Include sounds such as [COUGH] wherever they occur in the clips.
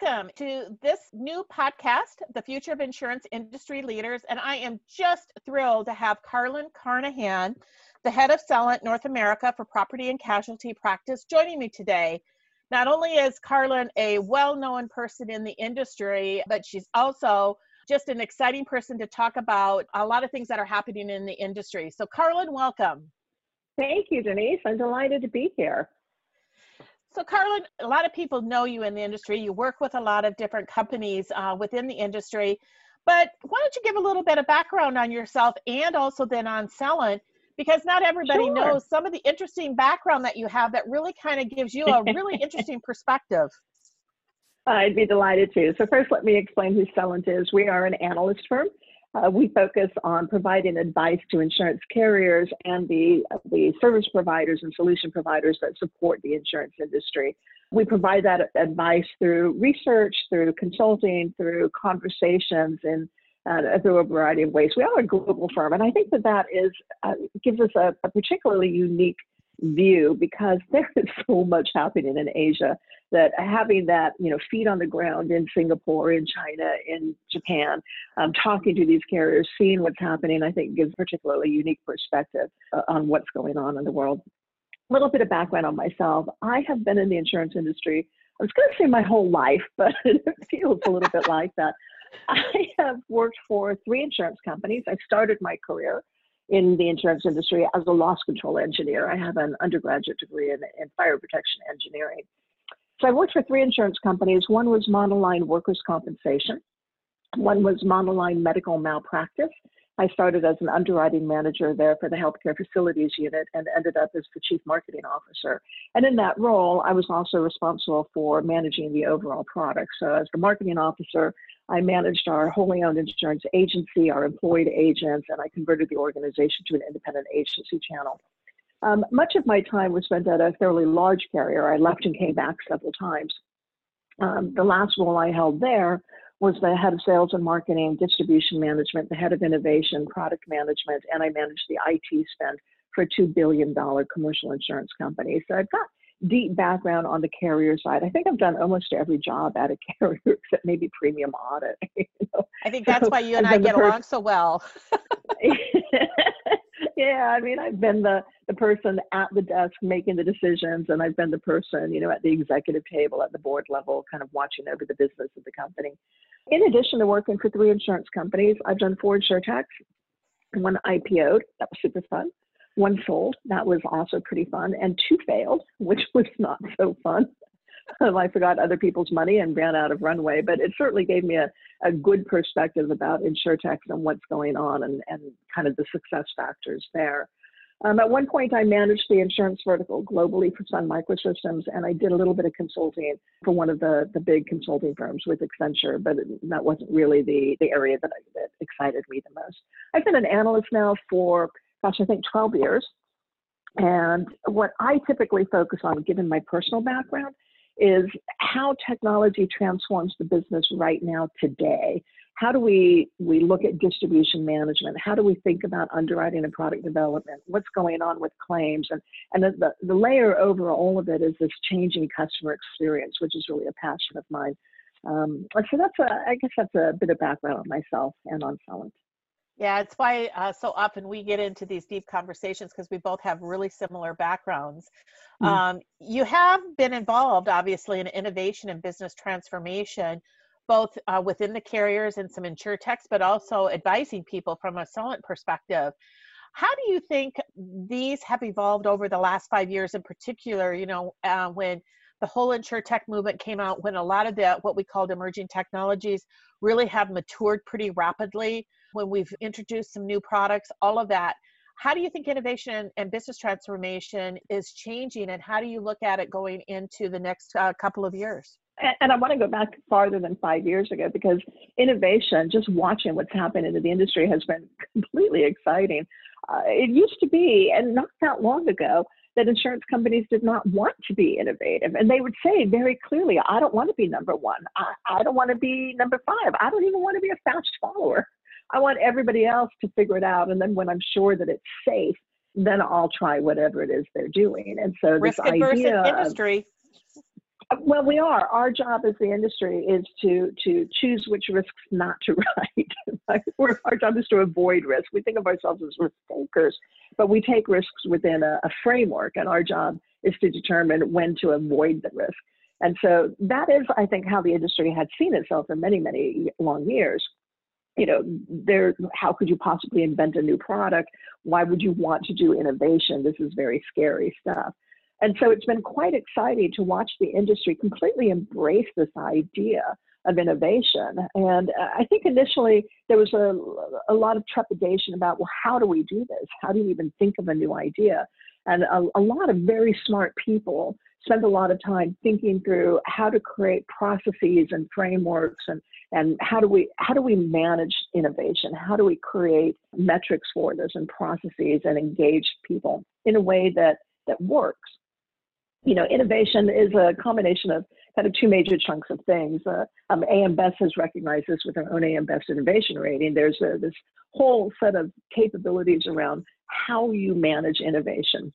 welcome to this new podcast, The Future of Insurance Industry Leaders. And I am just thrilled to have Karlyn Carnahan, the head of Celent North America for Property and Casualty Practice, joining me today. Not only is Karlyn a well known person in the industry, but she's also just an exciting person to talk about a lot of things that are happening in the industry. So, Karlyn, welcome. Thank you, Denise. I'm delighted to be here. So, Karlyn, a lot of people know you in the industry. You work with a lot of different companies uh, within the industry. But why don't you give a little bit of background on yourself and also then on Celent? Because not everybody sure. knows some of the interesting background that you have that really kind of gives you a [LAUGHS] really interesting perspective. I'd be delighted to. So, first, let me explain who Celent is. We are an analyst firm uh, we focus on providing advice to insurance carriers and the, the service providers and solution providers that support the insurance industry. We provide that advice through research, through consulting, through conversations, and uh, through a variety of ways. We are a global firm, and I think that that is uh, gives us a, a particularly unique view because [LAUGHS] there is so much happening in Asia that having that you know feet on the ground in Singapore, in China, in Japan, um, talking to these carriers, seeing what's happening, I think gives particularly unique perspective uh, on what's going on in the world. A little bit of background on myself. I have been in the insurance industry. I was going to say my whole life, [LAUGHS] but it feels a little bit like that. I have worked for three insurance companies. I started my career in the insurance industry as a loss control engineer. I have an undergraduate degree in, in fire protection engineering. So I worked for three insurance companies. One was monoline workers' compensation. One was monoline medical malpractice. I started as an underwriting manager there for the healthcare facilities unit and ended up as the chief marketing officer. And in that role, I was also responsible for managing the overall product. So as the marketing officer, I managed our wholly owned insurance agency, our employed agents, and I converted the organization to an independent agency channel. Um, much of my time was spent at a fairly large carrier. I left and came back several times. Um, the last role I held there was the head of sales and marketing, distribution management, the head of innovation, product management, and I managed the IT spend for a $2 billion commercial insurance company. So I've got deep background on the carrier side. I think I've done almost every job at a [LAUGHS] carrier except maybe premium audit. [LAUGHS] You know? I think that's so why you and I get along so well. [LAUGHS] yeah, I mean, I've been the, the person at the desk making the decisions, and I've been the person, you know, at the executive table at the board level, kind of watching over the business of the company. In addition to working for three insurance companies, I've done four insurtechs. One IPO'd, that was super fun. One sold, that was also pretty fun. And two failed, which [LAUGHS] was not so fun. I forgot other people's money and ran out of runway, but it certainly gave me a, a good perspective about insuretech and what's going on and, and kind of the success factors there. Um, at one point, I managed the insurance vertical globally for Sun Microsystems, and I did a little bit of consulting for one of the, the big consulting firms with Accenture, but that wasn't really the, the area that, I, that excited me the most. I've been an analyst now for, gosh, I think 12 years. And what I typically focus on, given my personal background, is how technology transforms the business right now today. How do we we look at distribution management? How do we think about underwriting and product development? What's going on with claims? And and the, the layer over all of it is this changing customer experience which is really a passion of mine. Um, so that's a i guess that's a bit of background on myself and on Celent yeah, it's why uh, so often we get into these deep conversations because we both have really similar backgrounds. Mm-hmm. Um, you have been involved, obviously, in innovation and business transformation both uh, within the carriers and some insure techs, but also advising people from a Celent perspective. How do you think these have evolved over the last five years, in particular? You know, uh, when the whole insure tech movement came out, when a lot of the what we called emerging technologies really have matured pretty rapidly, when we've introduced some new products, all of that. How do you think innovation and business transformation is changing, and how do you look at it going into the next uh, couple of years? and I want to go back farther than five years ago because innovation, just watching what's happened in the industry, has been completely exciting. Uh, it used to be, and not that long ago, that insurance companies did not want to be innovative. And they would say very clearly, I don't want to be number one. I, I don't want to be number five. I don't even want to be a fast follower. I want everybody else to figure it out. And then when I'm sure that it's safe, then I'll try whatever it is they're doing. And so Risk this idea industry. Of, Well, we are. Our job as the industry is to to choose which risks not to [LAUGHS] write. our job is to avoid risk. We think of ourselves as risk takers, but we take risks within a, a framework, and our job is to determine when to avoid the risk. And so that is, I think, how the industry had seen itself for many, many long years. You know, there. How could you possibly invent a new product? Why would you want to do innovation? This is very scary stuff. And so it's been quite exciting to watch the industry completely embrace this idea of innovation. And uh, I think initially there was a, a lot of trepidation about, well, how do we do this? How do you even think of a new idea? And a, a lot of very smart people spend a lot of time thinking through how to create processes and frameworks and, and how do we how do we manage innovation? How do we create metrics for this and processes and engage people in a way that that works? you know, innovation is a combination of kind of two major chunks of things. Uh, um, AM Best has recognized this with their own AM Best innovation rating. There's a, this whole set of capabilities around how you manage innovation.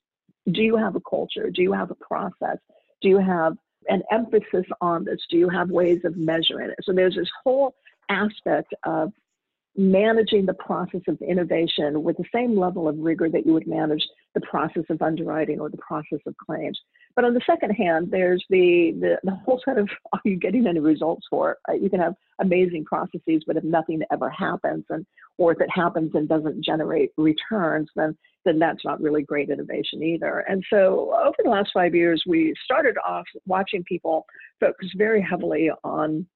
Do you have a culture? Do you have a process? Do you have an emphasis on this? Do you have ways of measuring it? So there's this whole aspect of managing the process of innovation with the same level of rigor that you would manage the process of underwriting or the process of claims. But on the second hand, there's the, the, the whole set of [LAUGHS] are you getting any results for it? Uh, you can have amazing processes, but if nothing ever happens, and or if it happens and doesn't generate returns, then then that's not really great innovation either. And so over the last five years, we started off watching people focus very heavily on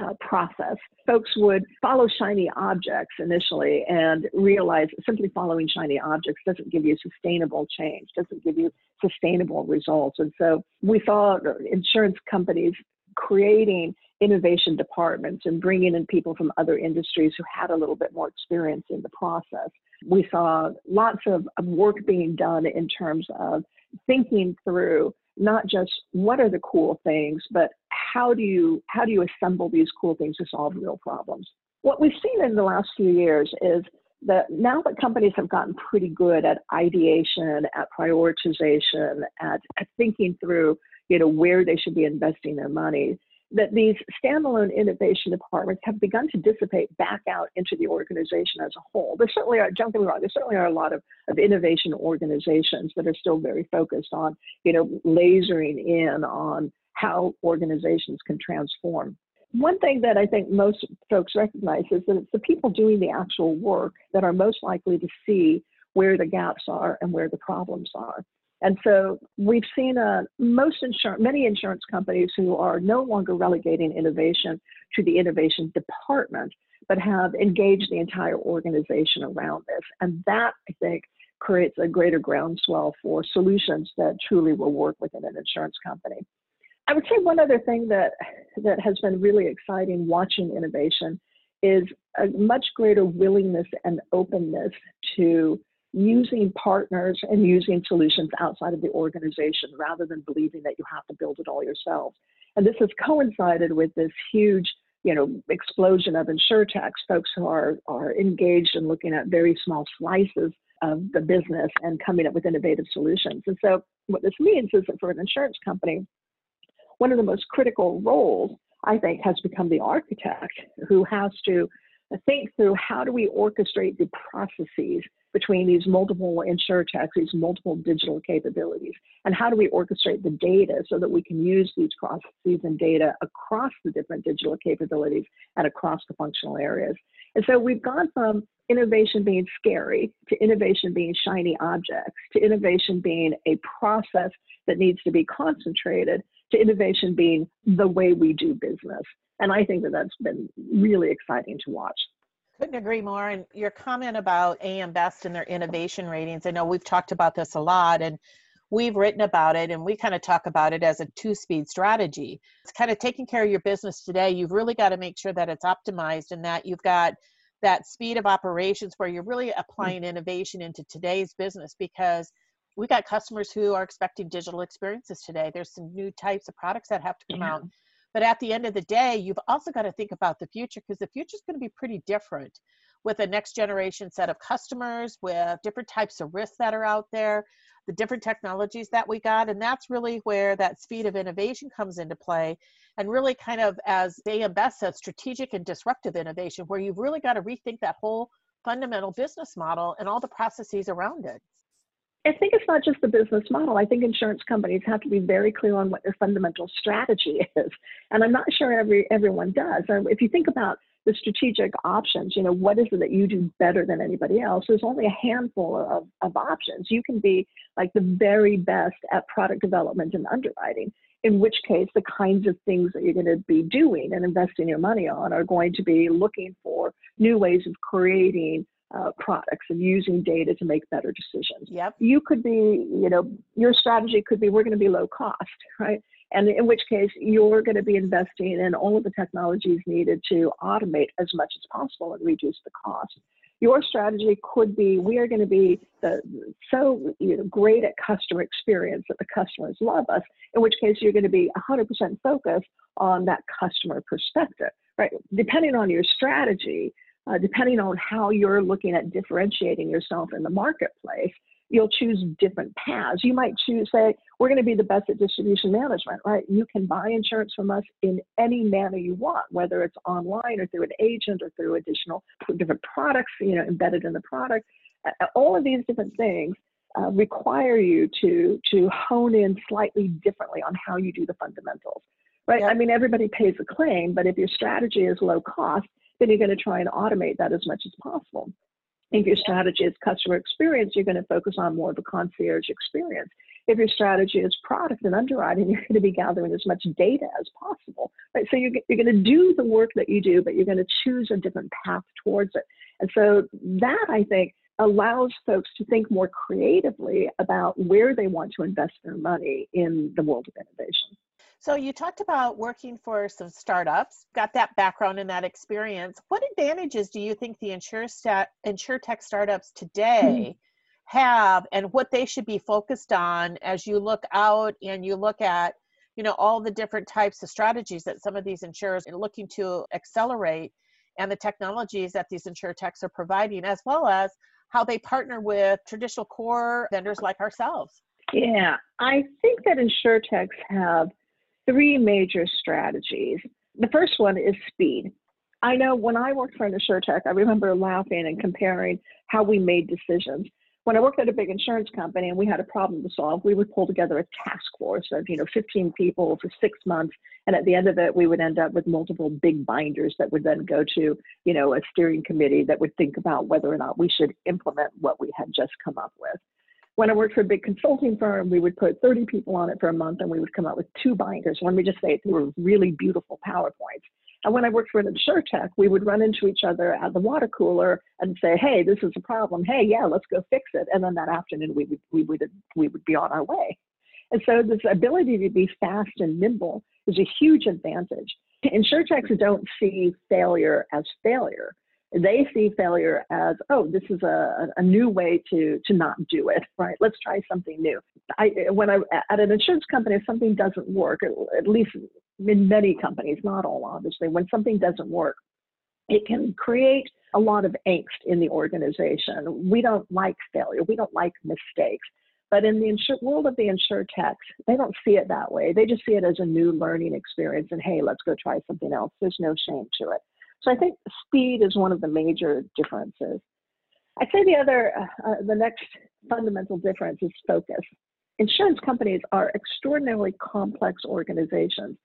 uh, process. Folks would follow shiny objects initially and realize simply following shiny objects doesn't give you sustainable change, doesn't give you sustainable results. And so we saw insurance companies creating innovation departments and bringing in people from other industries who had a little bit more experience in the process. We saw lots of, of work being done in terms of thinking through not just what are the cool things, but how do you how do you assemble these cool things to solve real problems? What we've seen in the last few years is that now that companies have gotten pretty good at ideation, at prioritization, at, at thinking through, you know, where they should be investing their money, that these standalone innovation departments have begun to dissipate back out into the organization as a whole. There certainly are, don't get me wrong, there certainly are a lot of, of innovation organizations that are still very focused on, you know, lasering in on how organizations can transform. One thing that I think most folks recognize is that it's the people doing the actual work that are most likely to see where the gaps are and where the problems are. And so we've seen uh, most insurance, many insurance companies who are no longer relegating innovation to the innovation department, but have engaged the entire organization around this. And that, I think, creates a greater groundswell for solutions that truly will work within an insurance company. I would say one other thing that that has been really exciting watching innovation is a much greater willingness and openness to using partners and using solutions outside of the organization rather than believing that you have to build it all yourselves. And this has coincided with this huge, you know, explosion of insurtechs, folks who are are engaged in looking at very small slices of the business and coming up with innovative solutions. And so what this means is that for an insurance company, one of the most critical roles, I think, has become the architect who has to think through how do we orchestrate the processes between these multiple insurtechs, these multiple digital capabilities, and how do we orchestrate the data so that we can use these processes and data across the different digital capabilities and across the functional areas. And so we've gone from innovation being scary to innovation being shiny objects to innovation being a process that needs to be concentrated to innovation being the way we do business. And I think that that's been really exciting to watch. Couldn't agree more. And your comment about AM Best and their innovation ratings, I know we've talked about this a lot and we've written about it and we kind of talk about it as a two speed strategy. It's kind of taking care of your business today. You've really got to make sure that it's optimized and that you've got that speed of operations where you're really mm. applying innovation into today's business because we got customers who are expecting digital experiences today. There's some new types of products that have to come yeah. out. But at the end of the day, you've also got to think about the future because the future is going to be pretty different with a next generation set of customers, with different types of risks that are out there. The different technologies that we got. And that's really where that speed of innovation comes into play. And really, kind of as A.M. Best said, strategic and disruptive innovation, where you've really got to rethink that whole fundamental business model and all the processes around it. I think it's not just the business model. I think insurance companies have to be very clear on what their fundamental strategy [LAUGHS] is. And I'm not sure every everyone does. If you think about the strategic options, you know, what is it that you do better than anybody else? There's only a handful of, of options. You can be like the very best at product development and underwriting, in which case the kinds of things that you're going to be doing and investing your money on are going to be looking for new ways of creating uh, products and using data to make better decisions. Yep. You could be, you know, your strategy could be we're going to be low cost, right? And in which case you're going to be investing in all of the technologies needed to automate as much as possible and reduce the cost. Your strategy could be we are going to be the, so you know, great at customer experience that the customers love us, in which case you're going to be 100% focused on that customer perspective, right? Depending on your strategy, uh, depending on how you're looking at differentiating yourself in the marketplace, you'll choose different paths. You might choose, say, we're going to be the best at distribution management, right? You can buy insurance from us in any manner you want, whether it's online or through an agent or through additional different products, you know, embedded in the product. All of these different things uh, require you to to hone in slightly differently on how you do the fundamentals, right? I mean, everybody pays a claim, but if your strategy is low cost, then you're going to try and automate that as much as possible. If your strategy is customer experience, you're going to focus on more of a concierge experience. If your strategy is product and underwriting, [LAUGHS] you're going to be gathering as much data as possible. Right? So you're, you're going to do the work that you do, but you're going to choose a different path towards it. And so that, I think, allows folks to think more creatively about where they want to invest their money in the world of innovation. So you talked about working for some startups, got that background and that experience. What advantages do you think the insure stat, insure tech startups today mm-hmm. have and what they should be focused on as you look out and you look at, you know, all the different types of strategies that some of these insurers are looking to accelerate and the technologies that these insure techs are providing as well as how they partner with traditional core vendors like ourselves? Yeah, I think that insure techs have three major strategies. The first one is speed. I know when I worked for an InsureTech, I remember laughing and comparing how we made decisions. When I worked at a big insurance company and we had a problem to solve, we would pull together a task force of, you know, 15 people for six months. And at the end of it, we would end up with multiple big binders that would then go to, you know, a steering committee that would think about whether or not we should implement what we had just come up with. When I worked for a big consulting firm, we would put 30 people on it for a month and we would come out with two binders. Let me just say it, they were really beautiful PowerPoints. And when I worked for an tech, we would run into each other at the water cooler and say, "Hey, this is a problem. Hey, yeah, let's go fix it." And then that afternoon, we would we would we would be on our way. And so this ability to be fast and nimble is a huge advantage. Insurtechs don't see failure as failure they see failure as, oh, this is a, a new way to to not do it, right? Let's try something new. I when I at an insurance company, if something doesn't work, at least in many companies, not all obviously, when something doesn't work, it can create a lot of angst in the organization. We don't like failure. We don't like mistakes. But in the insur- world of the insure techs, they don't see it that way. They just see it as a new learning experience and hey, let's go try something else. There's no shame to it. So I think speed is one of the major differences. I'd say the other, uh, uh, the next fundamental difference is focus. Insurance companies are extraordinarily complex organizations.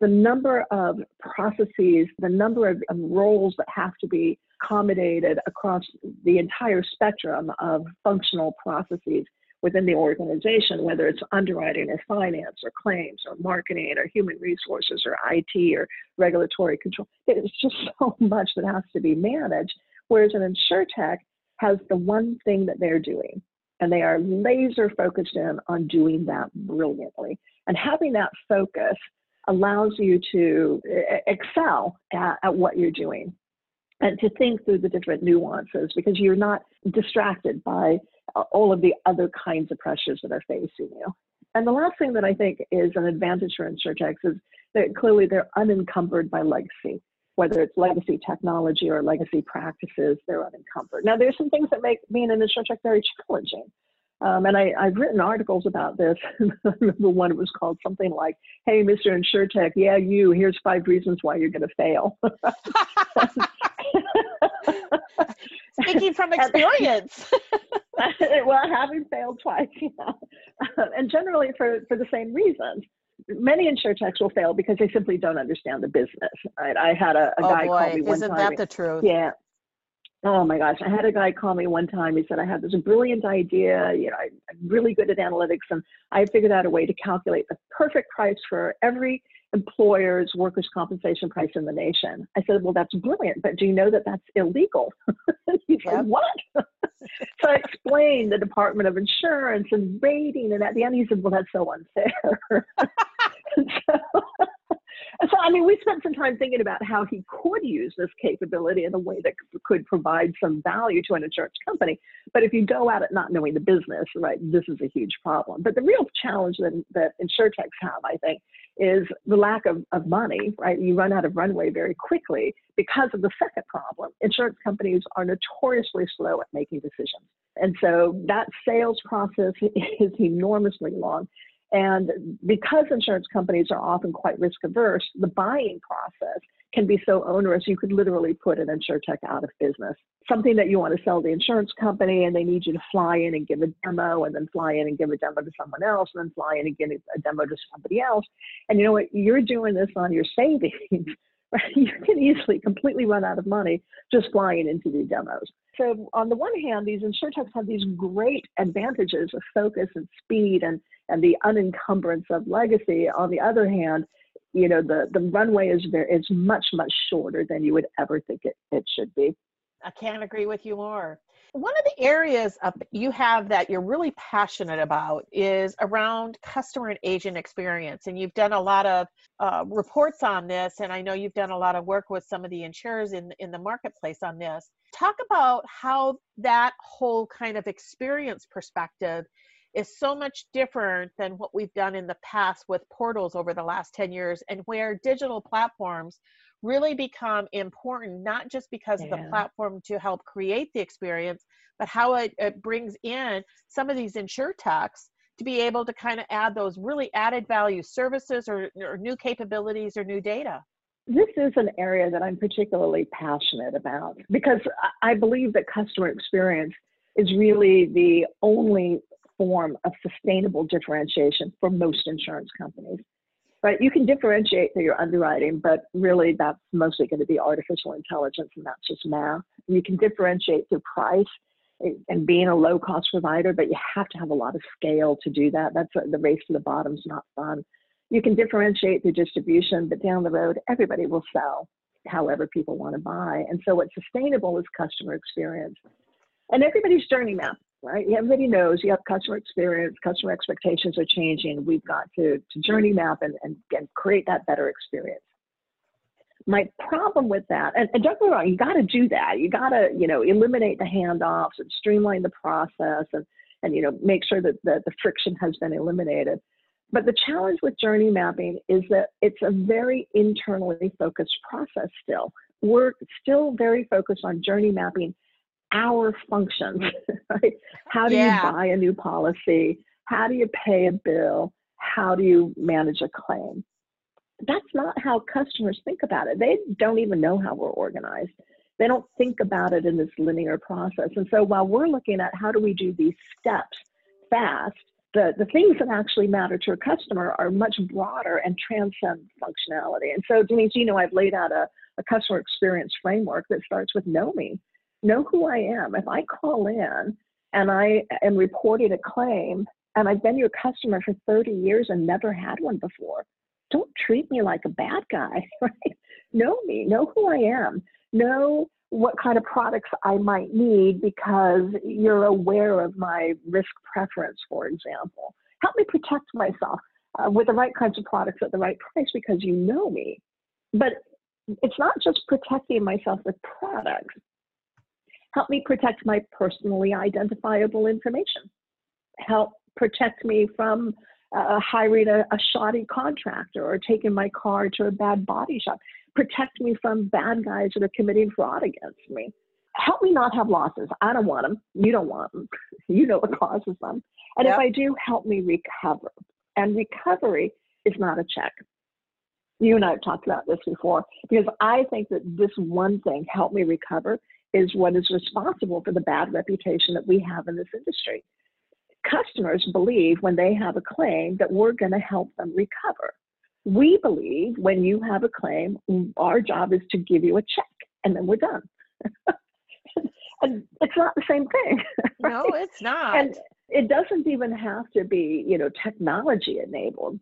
The number of processes, the number of roles that have to be accommodated across the entire spectrum of functional processes within the organization, whether it's underwriting or finance or claims or marketing or human resources or IT or regulatory control. There's just [LAUGHS] so much that has to be managed. Whereas an insurtech has the one thing that they're doing, and they are laser focused in on doing that brilliantly. And having that focus allows you to excel at, at what you're doing and to think through the different nuances because you're not distracted by all of the other kinds of pressures that are facing you. And the last thing that I think is an advantage for insurtechs is that clearly they're unencumbered by legacy, whether it's legacy technology or legacy practices, they're unencumbered. Now, there's some things that make being an insurtech very challenging. Um, and I, have written articles about this. [LAUGHS] I remember one was called something like, Hey, Mr. InsurTech, yeah, you, here's five reasons why you're going to fail. [LAUGHS] [LAUGHS] [LAUGHS] Speaking from [LAUGHS] experience. [LAUGHS] well, having failed twice, yeah. Um, and generally for, for the same reasons. Many insurtechs will fail because they simply don't understand the business. Right? I had a, a oh guy boy, call me one isn't time. that the truth? Yeah, Oh my gosh, I had a guy call me one time. He said, I had this brilliant idea. You know, I, am really good at analytics, and I figured out a way to calculate the perfect price for every employer's workers' compensation price in the nation. I said, Well, that's brilliant, but do you know that that's illegal? [LAUGHS] Yep. like, What? [LAUGHS] so I explained the Department of Insurance and rating, and at the end, he said, Well, that's so unfair. [LAUGHS] so, so, I mean, we spent some time thinking about how he could use this capability in a way that could provide some value to an insurance company. But if you go at it not knowing the business, right, this is a huge problem. But the real challenge that, that insurtechs have, I think, is the lack of, of money, right? You run out of runway very quickly because of the second problem. Insurance companies are notoriously slow at making decisions. And so that sales process [LAUGHS] is enormously long. And because insurance companies are often quite risk averse, the buying process can be so onerous you could literally put an insurtech out of business. Something that you want to sell the insurance company and they need you to fly in and give a demo and then fly in and give a demo to someone else and then fly in and give a demo to somebody else. And you know what? You're doing this on your savings. [LAUGHS] Right? You can easily completely run out of money just flying into these demos. So on the one hand, these insurtechs have these great advantages of focus and speed and and the unencumbrance of legacy. On the other hand, you know, the, the runway is very, is much, much shorter than you would ever think it, it should be. I can't agree with you more. One of the areas of, you have that you're really passionate about is around customer and agent experience. And you've done a lot of uh, reports on this, and I know you've done a lot of work with some of the insurers in, in the marketplace on this. Talk about how that whole kind of experience perspective is so much different than what we've done in the past with portals over the last 10 years and where digital platforms really become important not just because yeah. of the platform to help create the experience but how it, it brings in some of these insurtechs to be able to kind of add those really added value services or, or new capabilities or new data this is an area that I'm particularly passionate about because I believe that customer experience is really the only form of sustainable differentiation for most insurance companies. Right? You can differentiate through your underwriting, but really that's mostly going to be artificial intelligence and that's just math. You can differentiate through price and being a low cost provider, but you have to have a lot of scale to do that. That's the race to the bottom is not fun. You can differentiate through distribution, but down the road, everybody will sell however people want to buy. And so what's sustainable is customer experience. And everybody's journey map right? Everybody knows you have customer experience, customer expectations are changing. We've got to, to journey map and, and, and create that better experience. My problem with that, and, and don't get me wrong, you got to do that. You got to, you know, eliminate the handoffs and streamline the process and, and you know, make sure that the, the friction has been eliminated. But the challenge with journey mapping is that it's a very internally focused process still. We're still very focused on journey mapping our functions, [LAUGHS] right? How do yeah. you buy a new policy? How do you pay a bill? How do you manage a claim? That's not how customers think about it. They don't even know how we're organized. They don't think about it in this linear process. And so while we're looking at how do we do these steps fast, the, the things that actually matter to a customer are much broader and transcend functionality. And so, Denise, you know, I've laid out a, a customer experience framework that starts with know me know who I am. If I call in and I am reporting a claim and I've been your customer for 30 years and never had one before, don't treat me like a bad guy, [LAUGHS] right? Know me, know who I am, know what kind of products I might need because you're aware of my risk preference, for example. Help me protect myself uh, with the right kinds of products at the right price because you know me. But it's not just protecting myself with products, help me protect my personally identifiable information, help protect me from uh, hiring a, a shoddy contractor or taking my car to a bad body shop, protect me from bad guys that are committing fraud against me, help me not have losses. I don't want them. You don't want them. [LAUGHS] You know what causes them. And yep. if I do, help me recover. And recovery is not a check. You and I have talked about this before because I think that this one thing, help me recover, is what is responsible for the bad reputation that we have in this industry. Customers believe when they have a claim that we're going to help them recover. We believe when you have a claim, our job is to give you a check and then we're done. [LAUGHS] and it's not the same thing. [LAUGHS] Right? No, it's not. And it doesn't even have to be, you know, technology enabled.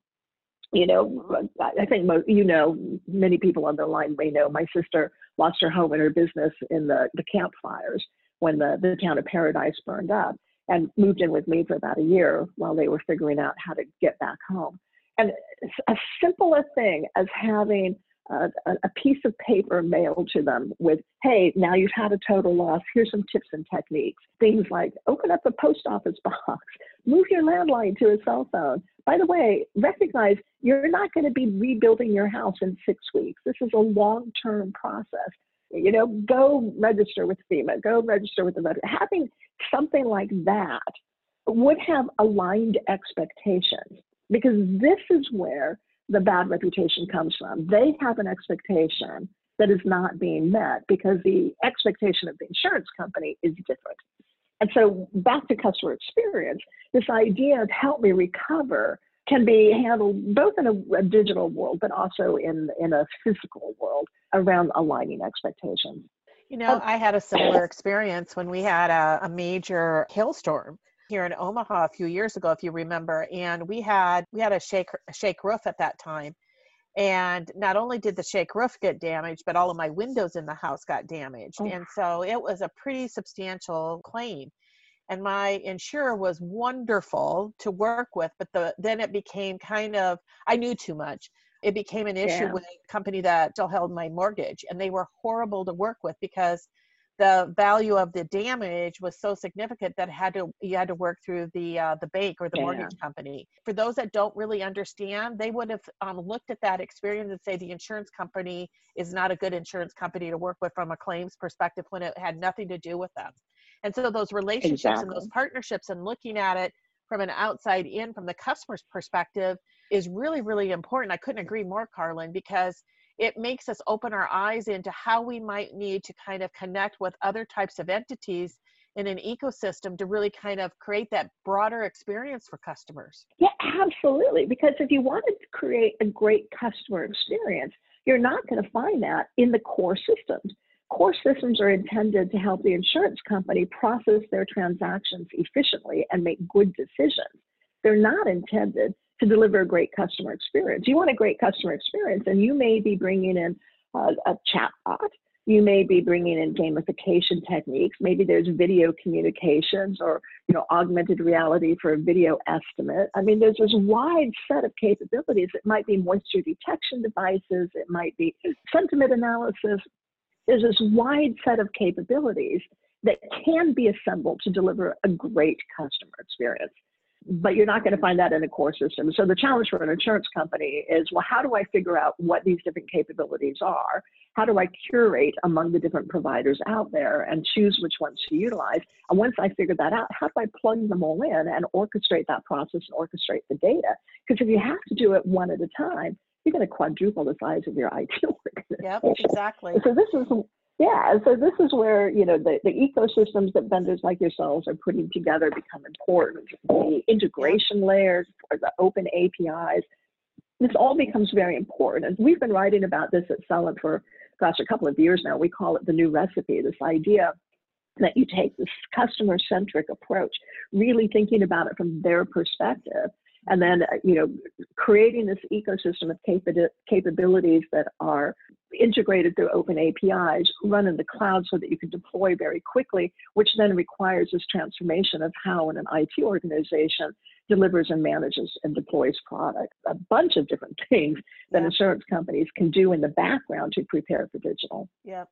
You know, I think you know, many people on the line may know my sister lost her home and her business in the, the Camp Fires when the, the town of Paradise burned up and moved in with me for about a year while they were figuring out how to get back home. And as simple a thing as having a, a, piece of paper mailed to them with, hey, now you've had a total loss. Here's some tips and techniques. Things like open up a post office [LAUGHS] box, move your landline to a cell phone. By the way, recognize you're not going to be rebuilding your house in six weeks. This is a long term process. You know, go register with FEMA, go register with the. Having something like that would have aligned expectations because this is where the bad reputation comes from. They have an expectation that is not being met because the expectation of the insurance company is different. And so, back to customer experience, this idea of help me recover can be handled both in a, a, digital world, but also in, in a physical world around aligning expectations. You know, I had a similar experience when we had a, a major hailstorm here in Omaha a few years ago, if you remember, and we had we had a shake a shake roof at that time. And not only did the shake roof get damaged, but all of my windows in the house got damaged. Oh. And so it was a pretty substantial claim. And my insurer was wonderful to work with, but the then it became kind of I knew too much. It became an issue yeah. with a company that still held my mortgage, and they were horrible to work with because the value of the damage was so significant that had to you had to work through the uh, the bank or the yeah. mortgage company. For those that don't really understand, they would have um, looked at that experience and say the insurance company is not a good insurance company to work with from a claims perspective when it had nothing to do with them. And so those relationships exactly. and those partnerships and looking at it from an outside in, from the customer's perspective, is really really important. I couldn't agree more, Karlyn, because it makes us open our eyes into how we might need to kind of connect with other types of entities in an ecosystem to really kind of create that broader experience for customers. Yeah, absolutely. Because if you want to create a great customer experience, you're not going to find that in the core systems. Core systems are intended to help the insurance company process their transactions efficiently and make good decisions. They're not intended to deliver a great customer experience. You want a great customer experience, and you may be bringing in a, a chatbot. You may be bringing in gamification techniques. Maybe there's video communications or you know augmented reality for a video estimate. I mean, there's this wide set of capabilities. It might be moisture detection devices. It might be sentiment analysis. There's this wide set of capabilities that can be assembled to deliver a great customer experience but you're not going to find that in a core system. So the challenge for an insurance company is, well, how do I figure out what these different capabilities are? How do I curate among the different providers out there and choose which ones to utilize? And once I figure that out, how do I plug them all in and orchestrate that process and orchestrate the data? Because if you have to do it one at a time, you're going to quadruple the size of your [LAUGHS] IT organization. Yep, exactly. So this is yeah, so this is where you know the, the ecosystems that vendors like yourselves are putting together become important. The integration layers or the open APIs, this all becomes very important. And we've been writing about this at Celent for gosh a couple of years now. We call it the new recipe. This idea that you take this customer centric approach, really thinking about it from their perspective, and then uh, you know creating this ecosystem of capabilities that are integrated through open apis run in the cloud so that you can deploy very quickly which then requires this transformation of how an it organization delivers and manages and deploys product. A bunch of different [LAUGHS] things that yeah. insurance companies can do in the background to prepare for digital. Yeah